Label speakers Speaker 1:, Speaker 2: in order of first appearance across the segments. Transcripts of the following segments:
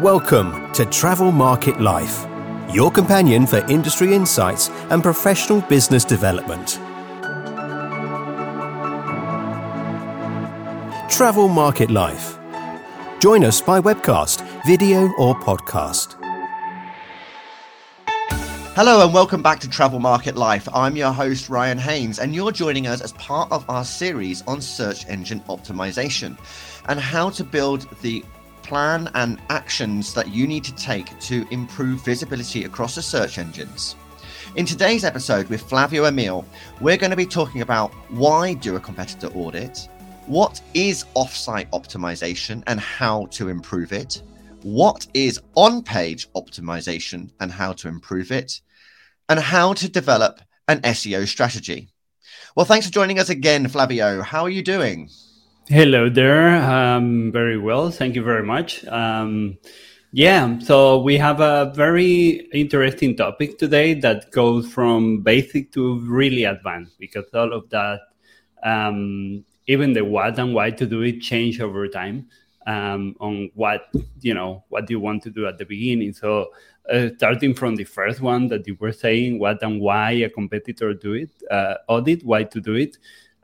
Speaker 1: Welcome to Travel Market Life, your companion for industry insights and professional business development. Travel Market Life. Join us by webcast, video, or podcast.
Speaker 2: Hello and welcome back to Travel Market Life. I'm your host, Ryan Haynes, and you're joining us as part of our series on search engine optimization and how to build the plan and actions that you need to take to improve visibility across the search engines. In today's episode with Flavio Emil, we're going to be talking about why do a competitor audit, what is offsite optimization and how to improve it, what is on page optimization and how to improve it, and how to develop an SEO strategy. Well, thanks for joining us again, Flavio. How are you doing?
Speaker 3: Hello there. Um, very well. Thank you very much. Um, yeah, so we have a very interesting topic today that goes from basic to really advanced because all of that, um, even the what and why to do it, change over time um, on what you know what you want to do at the beginning. So uh, starting from the first one that you were saying, what and why a competitor do it, uh, audit, why to do it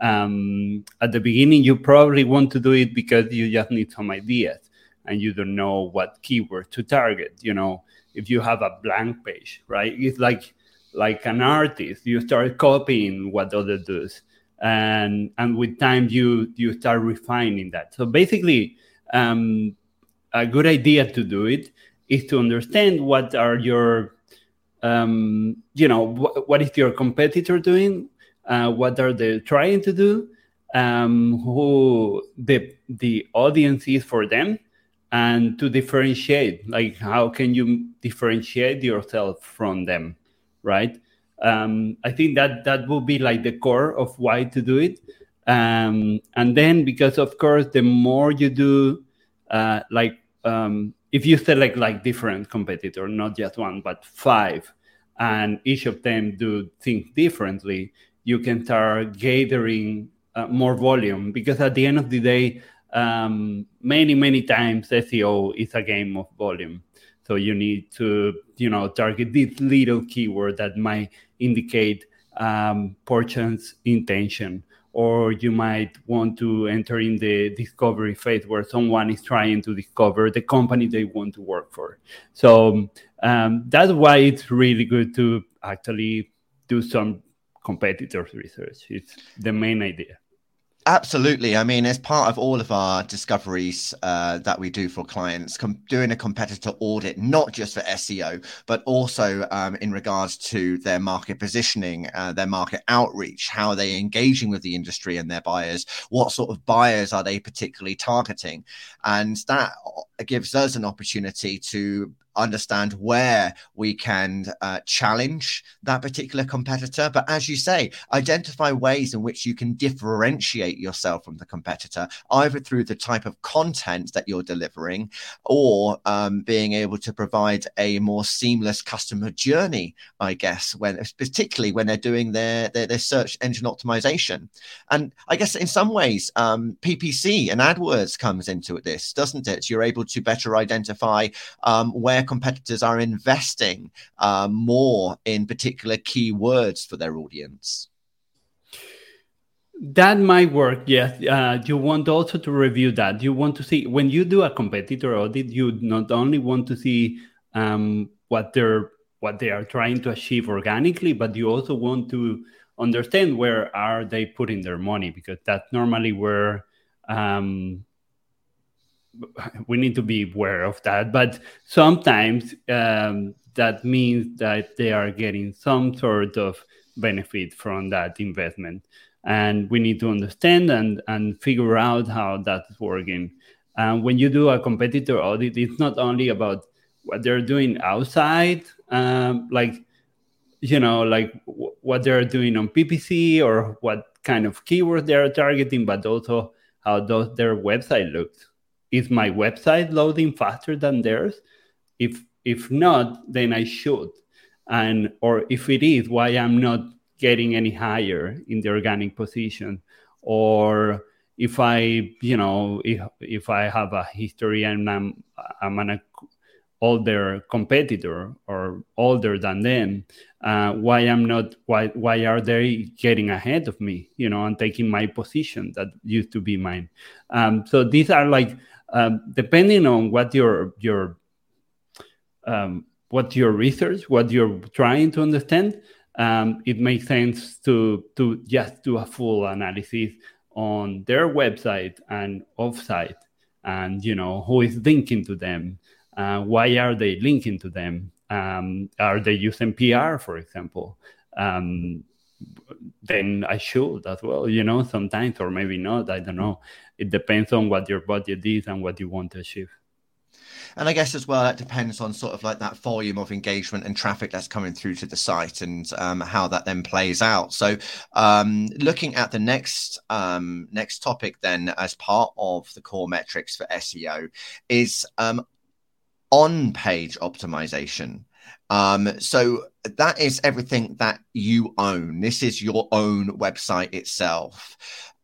Speaker 3: um, at the beginning you probably want to do it because you just need some ideas and you don't know what keyword to target you know? If you have a blank page right? It's like like an artist you start copying what other does and and with time you you start refining that. So basically um, a good idea to do it is to understand what are your um, you know wh- what is your competitor doing uh, what are they trying to do, um, who the the audience is for them, and to differentiate. Like, how can you differentiate yourself from them, right? Um, I think that that will be like the core of why to do it. Um, and then, because of course, the more you do, uh, like um, if you select like different competitor, not just one, but five, and each of them do things differently, you can start gathering uh, more volume because at the end of the day, um, many many times SEO is a game of volume. So you need to you know target this little keyword that might indicate um, purchase intention, or you might want to enter in the discovery phase where someone is trying to discover the company they want to work for. So um, that's why it's really good to actually do some competitors research. It's the main idea.
Speaker 2: Absolutely. I mean, as part of all of our discoveries uh, that we do for clients, com- doing a competitor audit, not just for SEO, but also um, in regards to their market positioning, uh, their market outreach, how are they engaging with the industry and their buyers, what sort of buyers are they particularly targeting? And that uh, gives us an opportunity to understand where we can uh, challenge that particular competitor. But as you say, identify ways in which you can differentiate yourself from the competitor, either through the type of content that you're delivering or um, being able to provide a more seamless customer journey, I guess, when particularly when they're doing their, their, their search engine optimization. And I guess in some ways, um, PPC and AdWords comes into this, doesn't it? You're able to better identify um, where competitors are investing uh, more in particular keywords for their audience.
Speaker 3: That might work, yes. Uh, you want also to review that. You want to see when you do a competitor audit, you not only want to see um, what they're what they are trying to achieve organically, but you also want to understand where are they putting their money because that's normally where um, we need to be aware of that. But sometimes um, that means that they are getting some sort of benefit from that investment. And we need to understand and, and figure out how that's working. And when you do a competitor audit, it's not only about what they're doing outside, um, like, you know, like w- what they're doing on PPC or what kind of keywords they're targeting, but also how does their website looks is my website loading faster than theirs? If if not then i should. And or if it is why i'm not getting any higher in the organic position? Or if i you know if, if i have a history and i'm i'm an older competitor or older than them uh, why i'm not why why are they getting ahead of me you know and taking my position that used to be mine? Um, so these are like um, depending on what your your um, what your research what you're trying to understand um, it makes sense to to just do a full analysis on their website and offsite and you know who is linking to them uh, why are they linking to them? Um, are they using pr for example? Um, then i should as well you know sometimes or maybe not i don't know it depends on what your budget is and what you want to achieve
Speaker 2: and I guess as well, that depends on sort of like that volume of engagement and traffic that's coming through to the site and um, how that then plays out. So, um, looking at the next um, next topic, then as part of the core metrics for SEO, is um, on page optimization. Um, so that is everything that you own. This is your own website itself.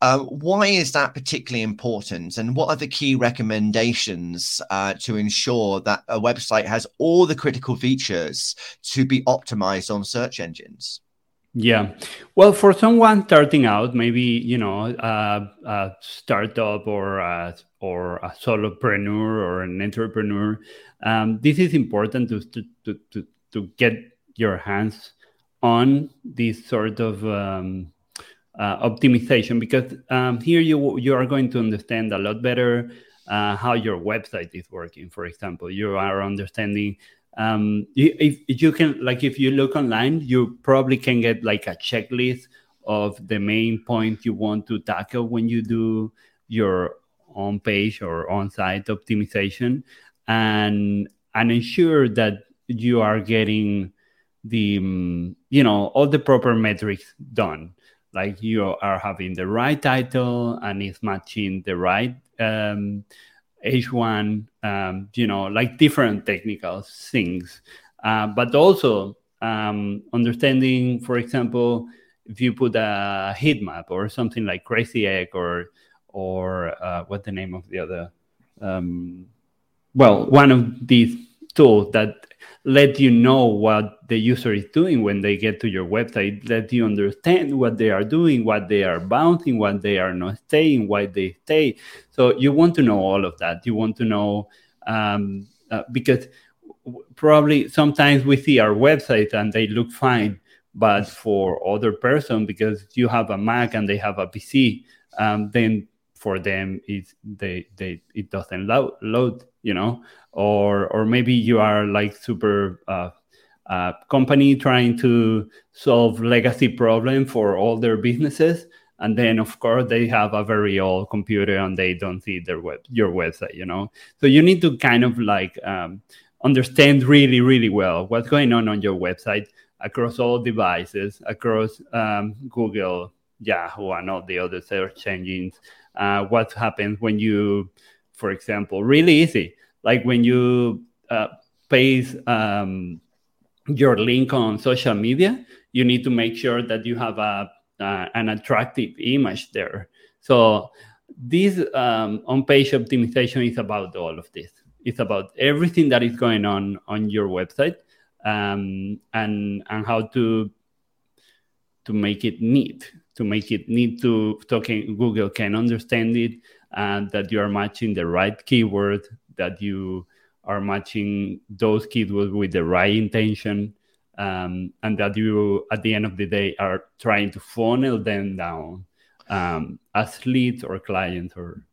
Speaker 2: Uh, why is that particularly important? And what are the key recommendations uh, to ensure that a website has all the critical features to be optimized on search engines?
Speaker 3: Yeah. Well, for someone starting out, maybe, you know, uh, a startup or a, or a solopreneur or an entrepreneur, um, this is important to, to, to, to get your hands on this sort of um, uh, optimization because um, here you you are going to understand a lot better uh, how your website is working. For example, you are understanding um, if, if you can like if you look online, you probably can get like a checklist of the main points you want to tackle when you do your on page or on site optimization and and ensure that you are getting the um, you know all the proper metrics done like you are having the right title and it's matching the right um, H1, um, you know, like different technical things. Uh, but also um, understanding, for example, if you put a heat map or something like Crazy Egg or or uh, what the name of the other, um, well, one of these tools that let you know what the user is doing when they get to your website, let you understand what they are doing, what they are bouncing, what they are not staying, why they stay. So you want to know all of that. You want to know um, uh, because probably sometimes we see our website and they look fine, but for other person because you have a Mac and they have a PC, um, then for them it they they it doesn't load, load you know or or maybe you are like super uh, uh, company trying to solve legacy problem for all their businesses and then of course they have a very old computer and they don't see their web your website you know? So you need to kind of like um, understand really really well what's going on on your website across all devices across um, google yahoo and all the other search engines uh, what happens when you for example really easy like when you uh, paste um, your link on social media, you need to make sure that you have a uh, an attractive image there. So this um, on-page optimization is about all of this. It's about everything that is going on on your website um, and and how to to make it neat, to make it neat to talking Google can understand it and that you are matching the right keyword that you are matching those keywords with the right intention um, and that you at the end of the day are trying to funnel them down um, as leads or clients or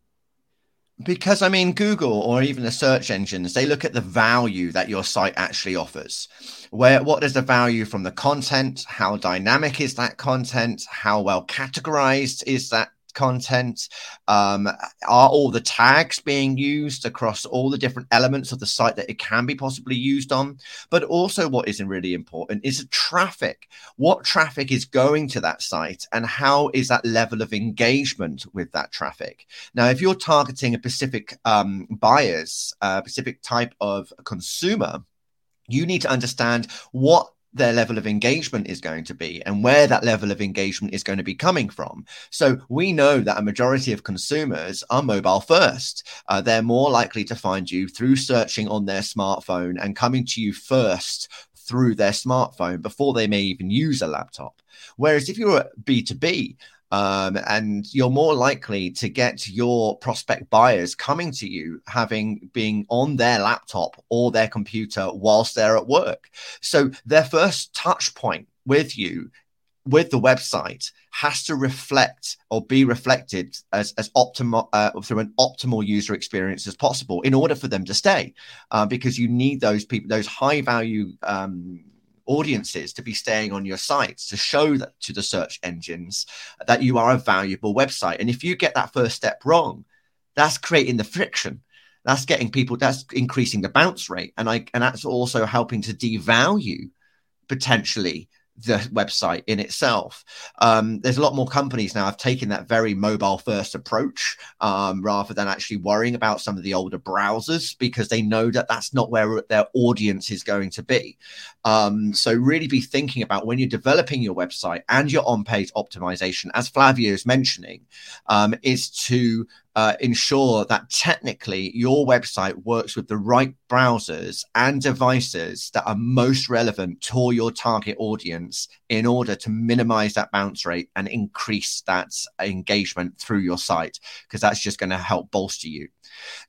Speaker 2: because I mean, Google or even the search engines, they look at the value that your site actually offers. Where what is the value from the content? How dynamic is that content? How well categorized is that content? Um, are all the tags being used across all the different elements of the site that it can be possibly used on? But also, what isn't really important is traffic. What traffic is going to that site, and how is that level of engagement with that traffic? Now, if you're targeting a specific um, buyers, a specific type of consumer, you need to understand what their level of engagement is going to be and where that level of engagement is going to be coming from. So we know that a majority of consumers are mobile first. Uh, they're more likely to find you through searching on their smartphone and coming to you first through their smartphone before they may even use a laptop. Whereas if you're B2B, um, and you're more likely to get your prospect buyers coming to you having being on their laptop or their computer whilst they're at work. So their first touch point with you with the website has to reflect or be reflected as, as optimal uh, through an optimal user experience as possible in order for them to stay uh, because you need those people those high value um, audiences to be staying on your sites to show that to the search engines that you are a valuable website. And if you get that first step wrong, that's creating the friction. That's getting people, that's increasing the bounce rate. And I and that's also helping to devalue potentially the website in itself. Um, there's a lot more companies now have taken that very mobile first approach um, rather than actually worrying about some of the older browsers because they know that that's not where their audience is going to be. Um, so really be thinking about when you're developing your website and your on-page optimization, as Flavio is mentioning, um, is to uh, ensure that technically your website works with the right browsers and devices that are most relevant to your target audience in order to minimize that bounce rate and increase that engagement through your site because that's just going to help bolster you.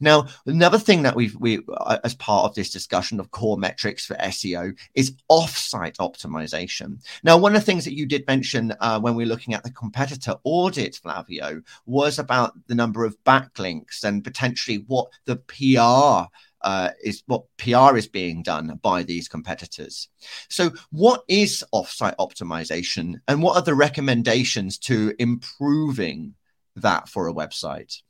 Speaker 2: Now, another thing that we've we uh, as part of this discussion of core metrics for SEO is off-site optimization. Now, one of the things that you did mention uh, when we were looking at the competitor audit, Flavio, was about the number of backlinks and potentially what the PR uh, is what PR is being done by these competitors. So, what is offsite optimization, and what are the recommendations to improving that for a website?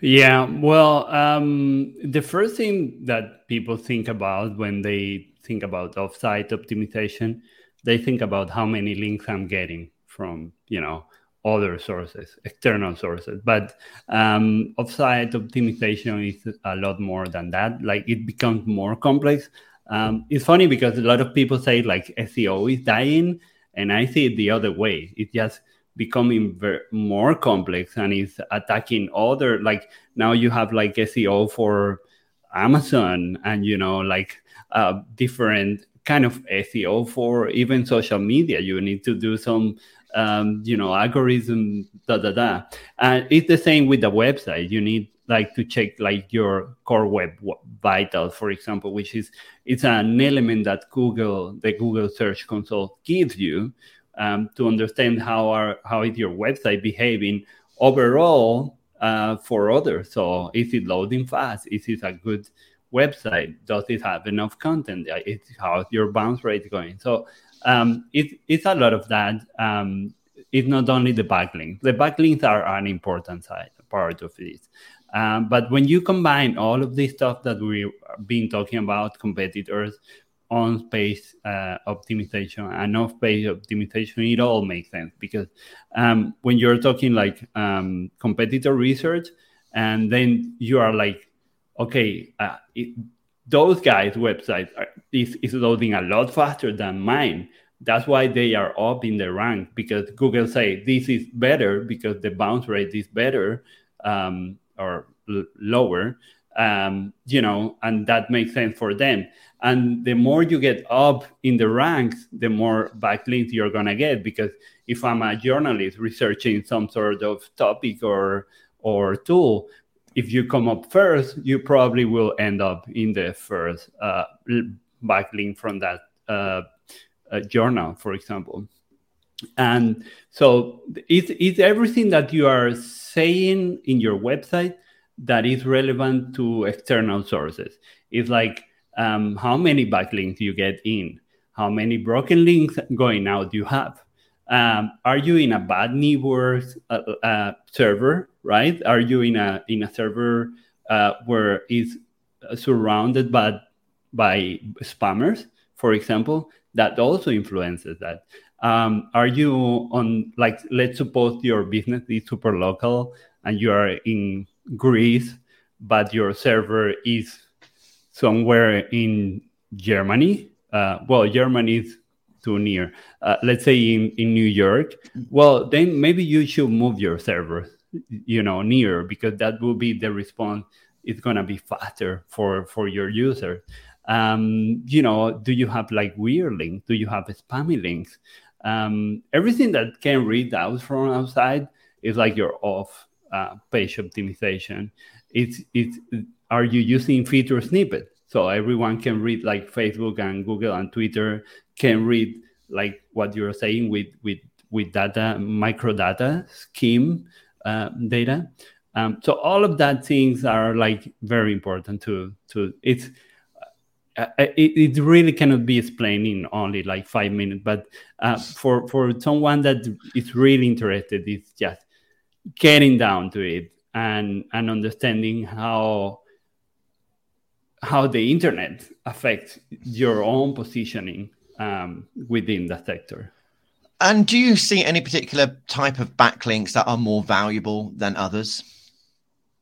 Speaker 3: Yeah, well, um, the first thing that people think about when they think about offsite optimization, they think about how many links I'm getting from, you know, other sources, external sources. But um, offsite optimization is a lot more than that. Like it becomes more complex. Um, it's funny because a lot of people say like SEO is dying, and I see it the other way. It just becoming ver- more complex and is attacking other like now you have like SEO for Amazon and you know like uh, different kind of SEO for even social media. You need to do some um, you know algorithm da da da, and it's the same with the website. You need like to check like your core web vital for example, which is it's an element that Google the Google Search Console gives you um, to understand how are how is your website behaving overall uh, for others. So is it loading fast? Is it a good website? Does it have enough content? Is how's your bounce rate going? So um, it, it's a lot of that. Um, it's not only the backlinks. The backlinks are an important side part of this. Um, but when you combine all of this stuff that we've been talking about, competitors, on page uh, optimization and off page optimization, it all makes sense because um, when you're talking like um, competitor research, and then you are like, okay, uh, it, those guys' websites are, is, is loading a lot faster than mine. That's why they are up in the rank because Google say this is better because the bounce rate is better um, or l- lower um, you know, and that makes sense for them. And the more you get up in the ranks, the more backlinks you're gonna get. Because if I'm a journalist researching some sort of topic or or tool, if you come up first, you probably will end up in the first uh, backlink from that uh, uh, journal, for example. And so it's, it's everything that you are saying in your website that is relevant to external sources. It's like um, how many backlinks you get in, how many broken links going out you have. Um, are you in a bad network uh, uh, server, right? Are you in a in a server uh, where it's surrounded by by spammers, for example? That also influences that. Um, are you on like let's suppose your business is super local and you are in Greece, but your server is somewhere in Germany, uh, well, Germany is too near. Uh, let's say in, in New York, well, then maybe you should move your server, you know, near because that will be the response. It's gonna be faster for for your user. Um, you know, do you have like weird links? Do you have spammy links? Um, everything that can read out from outside is like your off uh, page optimization. It's it's are you using feature snippet? So everyone can read like Facebook and Google and Twitter can read like what you're saying with with with data micro data scheme uh, data. Um, so all of that things are like very important to to it's uh, it, it really cannot be explained in only like five minutes but uh, for for someone that is really interested it's just getting down to it and and understanding how how the internet affects your own positioning um, within the sector.
Speaker 2: And do you see any particular type of backlinks that are more valuable than others?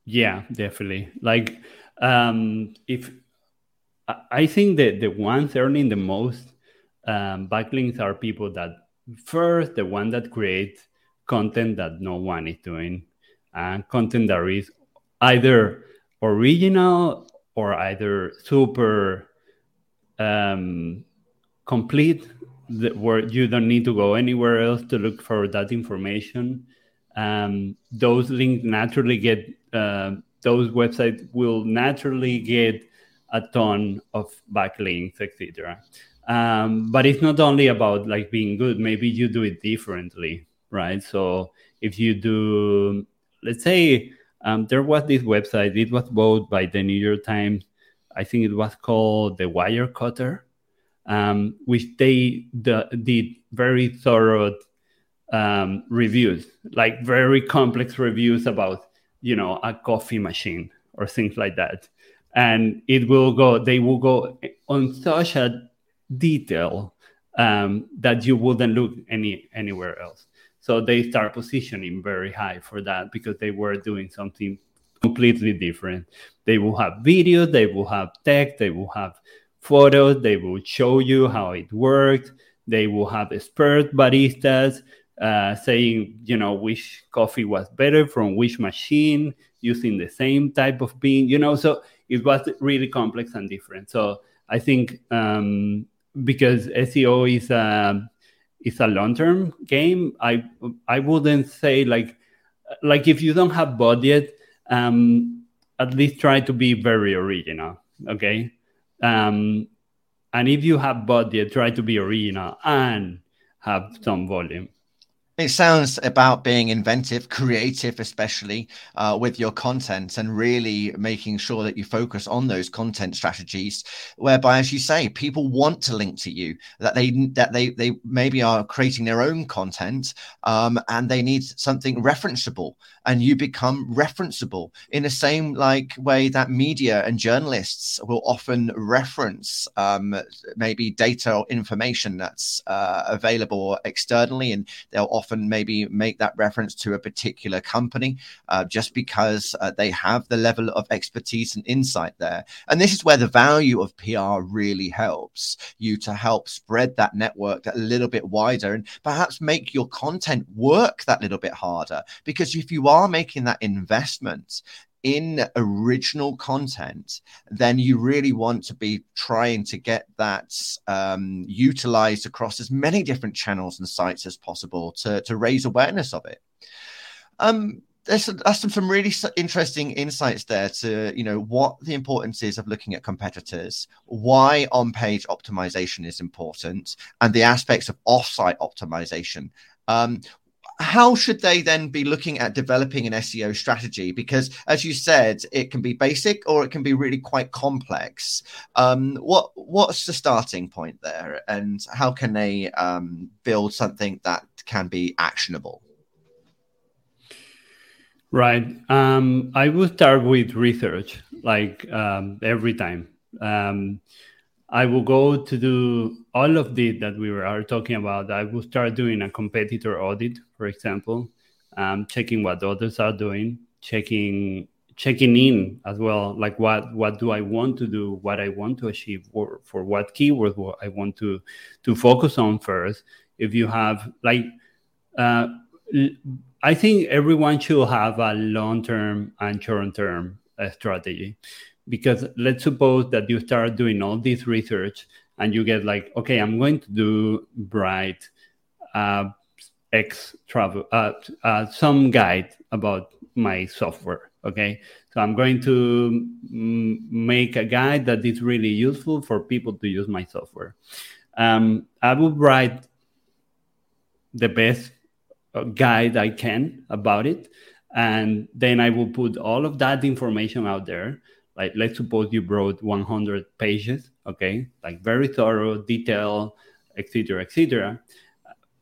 Speaker 3: Yeah, definitely. Like, um, if I think that the ones earning the most um, backlinks are people that first, the one that create content that no one is doing, and content that is either original or either super um, complete where you don't need to go anywhere else to look for that information. Um, those links naturally get uh, those websites will naturally get a ton of backlinks etc um, but it's not only about like being good. Maybe you do it differently right? So if you do let's say um, there was this website. It was bought by the New York Times. I think it was called the Wirecutter, um, which they the, did very thorough um, reviews, like very complex reviews about you know a coffee machine or things like that. And it will go. They will go on such a detail um, that you wouldn't look any anywhere else. So they start positioning very high for that because they were doing something completely different. They will have videos, they will have text, they will have photos, they will show you how it worked. They will have expert baristas uh, saying, you know, which coffee was better from which machine using the same type of bean, you know. So it was really complex and different. So I think um, because SEO is a it's a long term game. I I wouldn't say like like if you don't have budget, um, at least try to be very original. Okay, um, and if you have budget, try to be original and have some volume.
Speaker 2: It sounds about being inventive, creative, especially uh, with your content, and really making sure that you focus on those content strategies. Whereby, as you say, people want to link to you. That they that they they maybe are creating their own content, um, and they need something referenceable, and you become referenceable in the same like way that media and journalists will often reference um, maybe data or information that's uh, available externally, and they'll often often maybe make that reference to a particular company uh, just because uh, they have the level of expertise and insight there. And this is where the value of PR really helps you to help spread that network a little bit wider and perhaps make your content work that little bit harder. Because if you are making that investment, in original content, then you really want to be trying to get that um, utilized across as many different channels and sites as possible to, to raise awareness of it. Um, there's, some, some really interesting insights there to you know what the importance is of looking at competitors why on-page optimization is important and the aspects of off-site optimization um, how should they then be looking at developing an SEO strategy? Because, as you said, it can be basic or it can be really quite complex. Um, what what's the starting point there, and how can they um, build something that can be actionable?
Speaker 3: Right. Um, I would start with research, like um, every time. I will go to do all of this that we are talking about. I will start doing a competitor audit, for example, um, checking what others are doing, checking checking in as well like what what do i want to do what i want to achieve for, for what keywords what i want to to focus on first if you have like uh, i think everyone should have a long term and short term uh, strategy because let's suppose that you start doing all this research and you get like okay i'm going to do bright uh, x travel uh, uh, some guide about my software okay? So i'm going to m- make a guide that is really useful for people to use my software. Um, i will write the best uh, guide i can about it and then i will put all of that information out there like let's suppose you wrote 100 pages okay? Like very thorough detail etc etc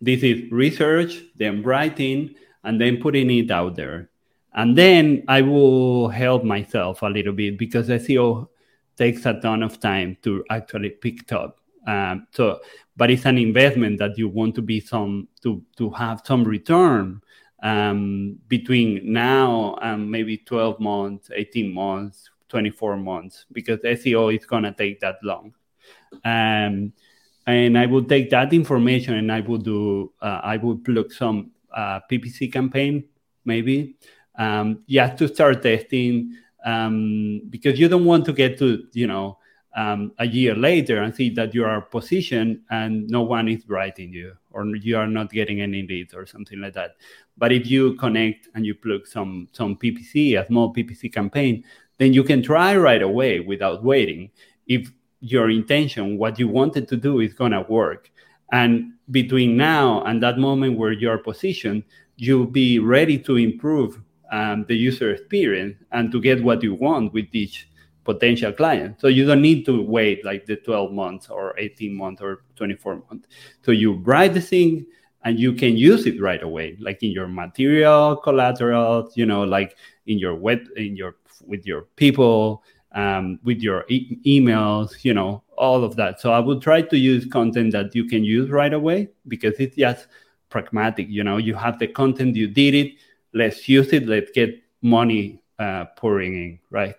Speaker 3: this is research then writing and then putting it out there. And then I will help myself a little bit because SEO takes a ton of time to actually pick up. Um, so, but it's an investment that you want to be some to to have some return um, between now and maybe 12 months, 18 months, 24 months because SEO is gonna take that long. Um, and I will take that information and I will do uh, I will plug some uh, PPC campaign maybe um, have to start testing um, because you don't want to get to you know um, a year later and see that you are positioned and no one is writing you or you are not getting any leads or something like that. But if you connect and you plug some some PPC, a small PPC campaign, then you can try right away without waiting. If your intention, what you wanted to do, is gonna work, and between now and that moment where you're positioned, you'll be ready to improve um, the user experience and to get what you want with each potential client. So you don't need to wait like the 12 months or 18 months or 24 months. So you write the thing and you can use it right away, like in your material collateral, you know, like in your web, in your with your people, um, with your e- emails, you know, all of that. So I would try to use content that you can use right away because it's just pragmatic. You know, you have the content, you did it, let's use it, let's get money uh, pouring in, right?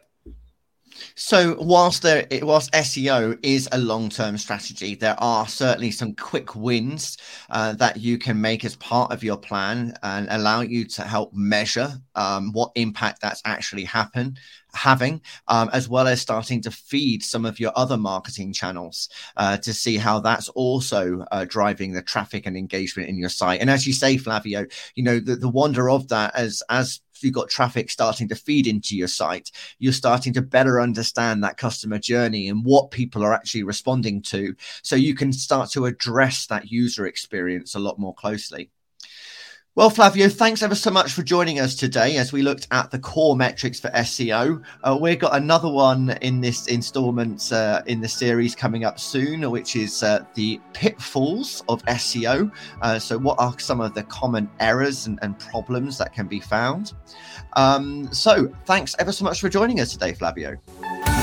Speaker 2: So, whilst there, whilst SEO is a long-term strategy, there are certainly some quick wins uh, that you can make as part of your plan and allow you to help measure um, what impact that's actually happen having, um, as well as starting to feed some of your other marketing channels uh, to see how that's also uh, driving the traffic and engagement in your site. And as you say, Flavio, you know the, the wonder of that as as you've got traffic starting to feed into your site, you're starting to better understand that customer journey and what people are actually responding to. So you can start to address that user experience a lot more closely. Well, Flavio, thanks ever so much for joining us today as we looked at the core metrics for SEO. Uh, we've got another one in this installment uh, in the series coming up soon, which is uh, the pitfalls of SEO. Uh, so, what are some of the common errors and, and problems that can be found? Um, so, thanks ever so much for joining us today, Flavio.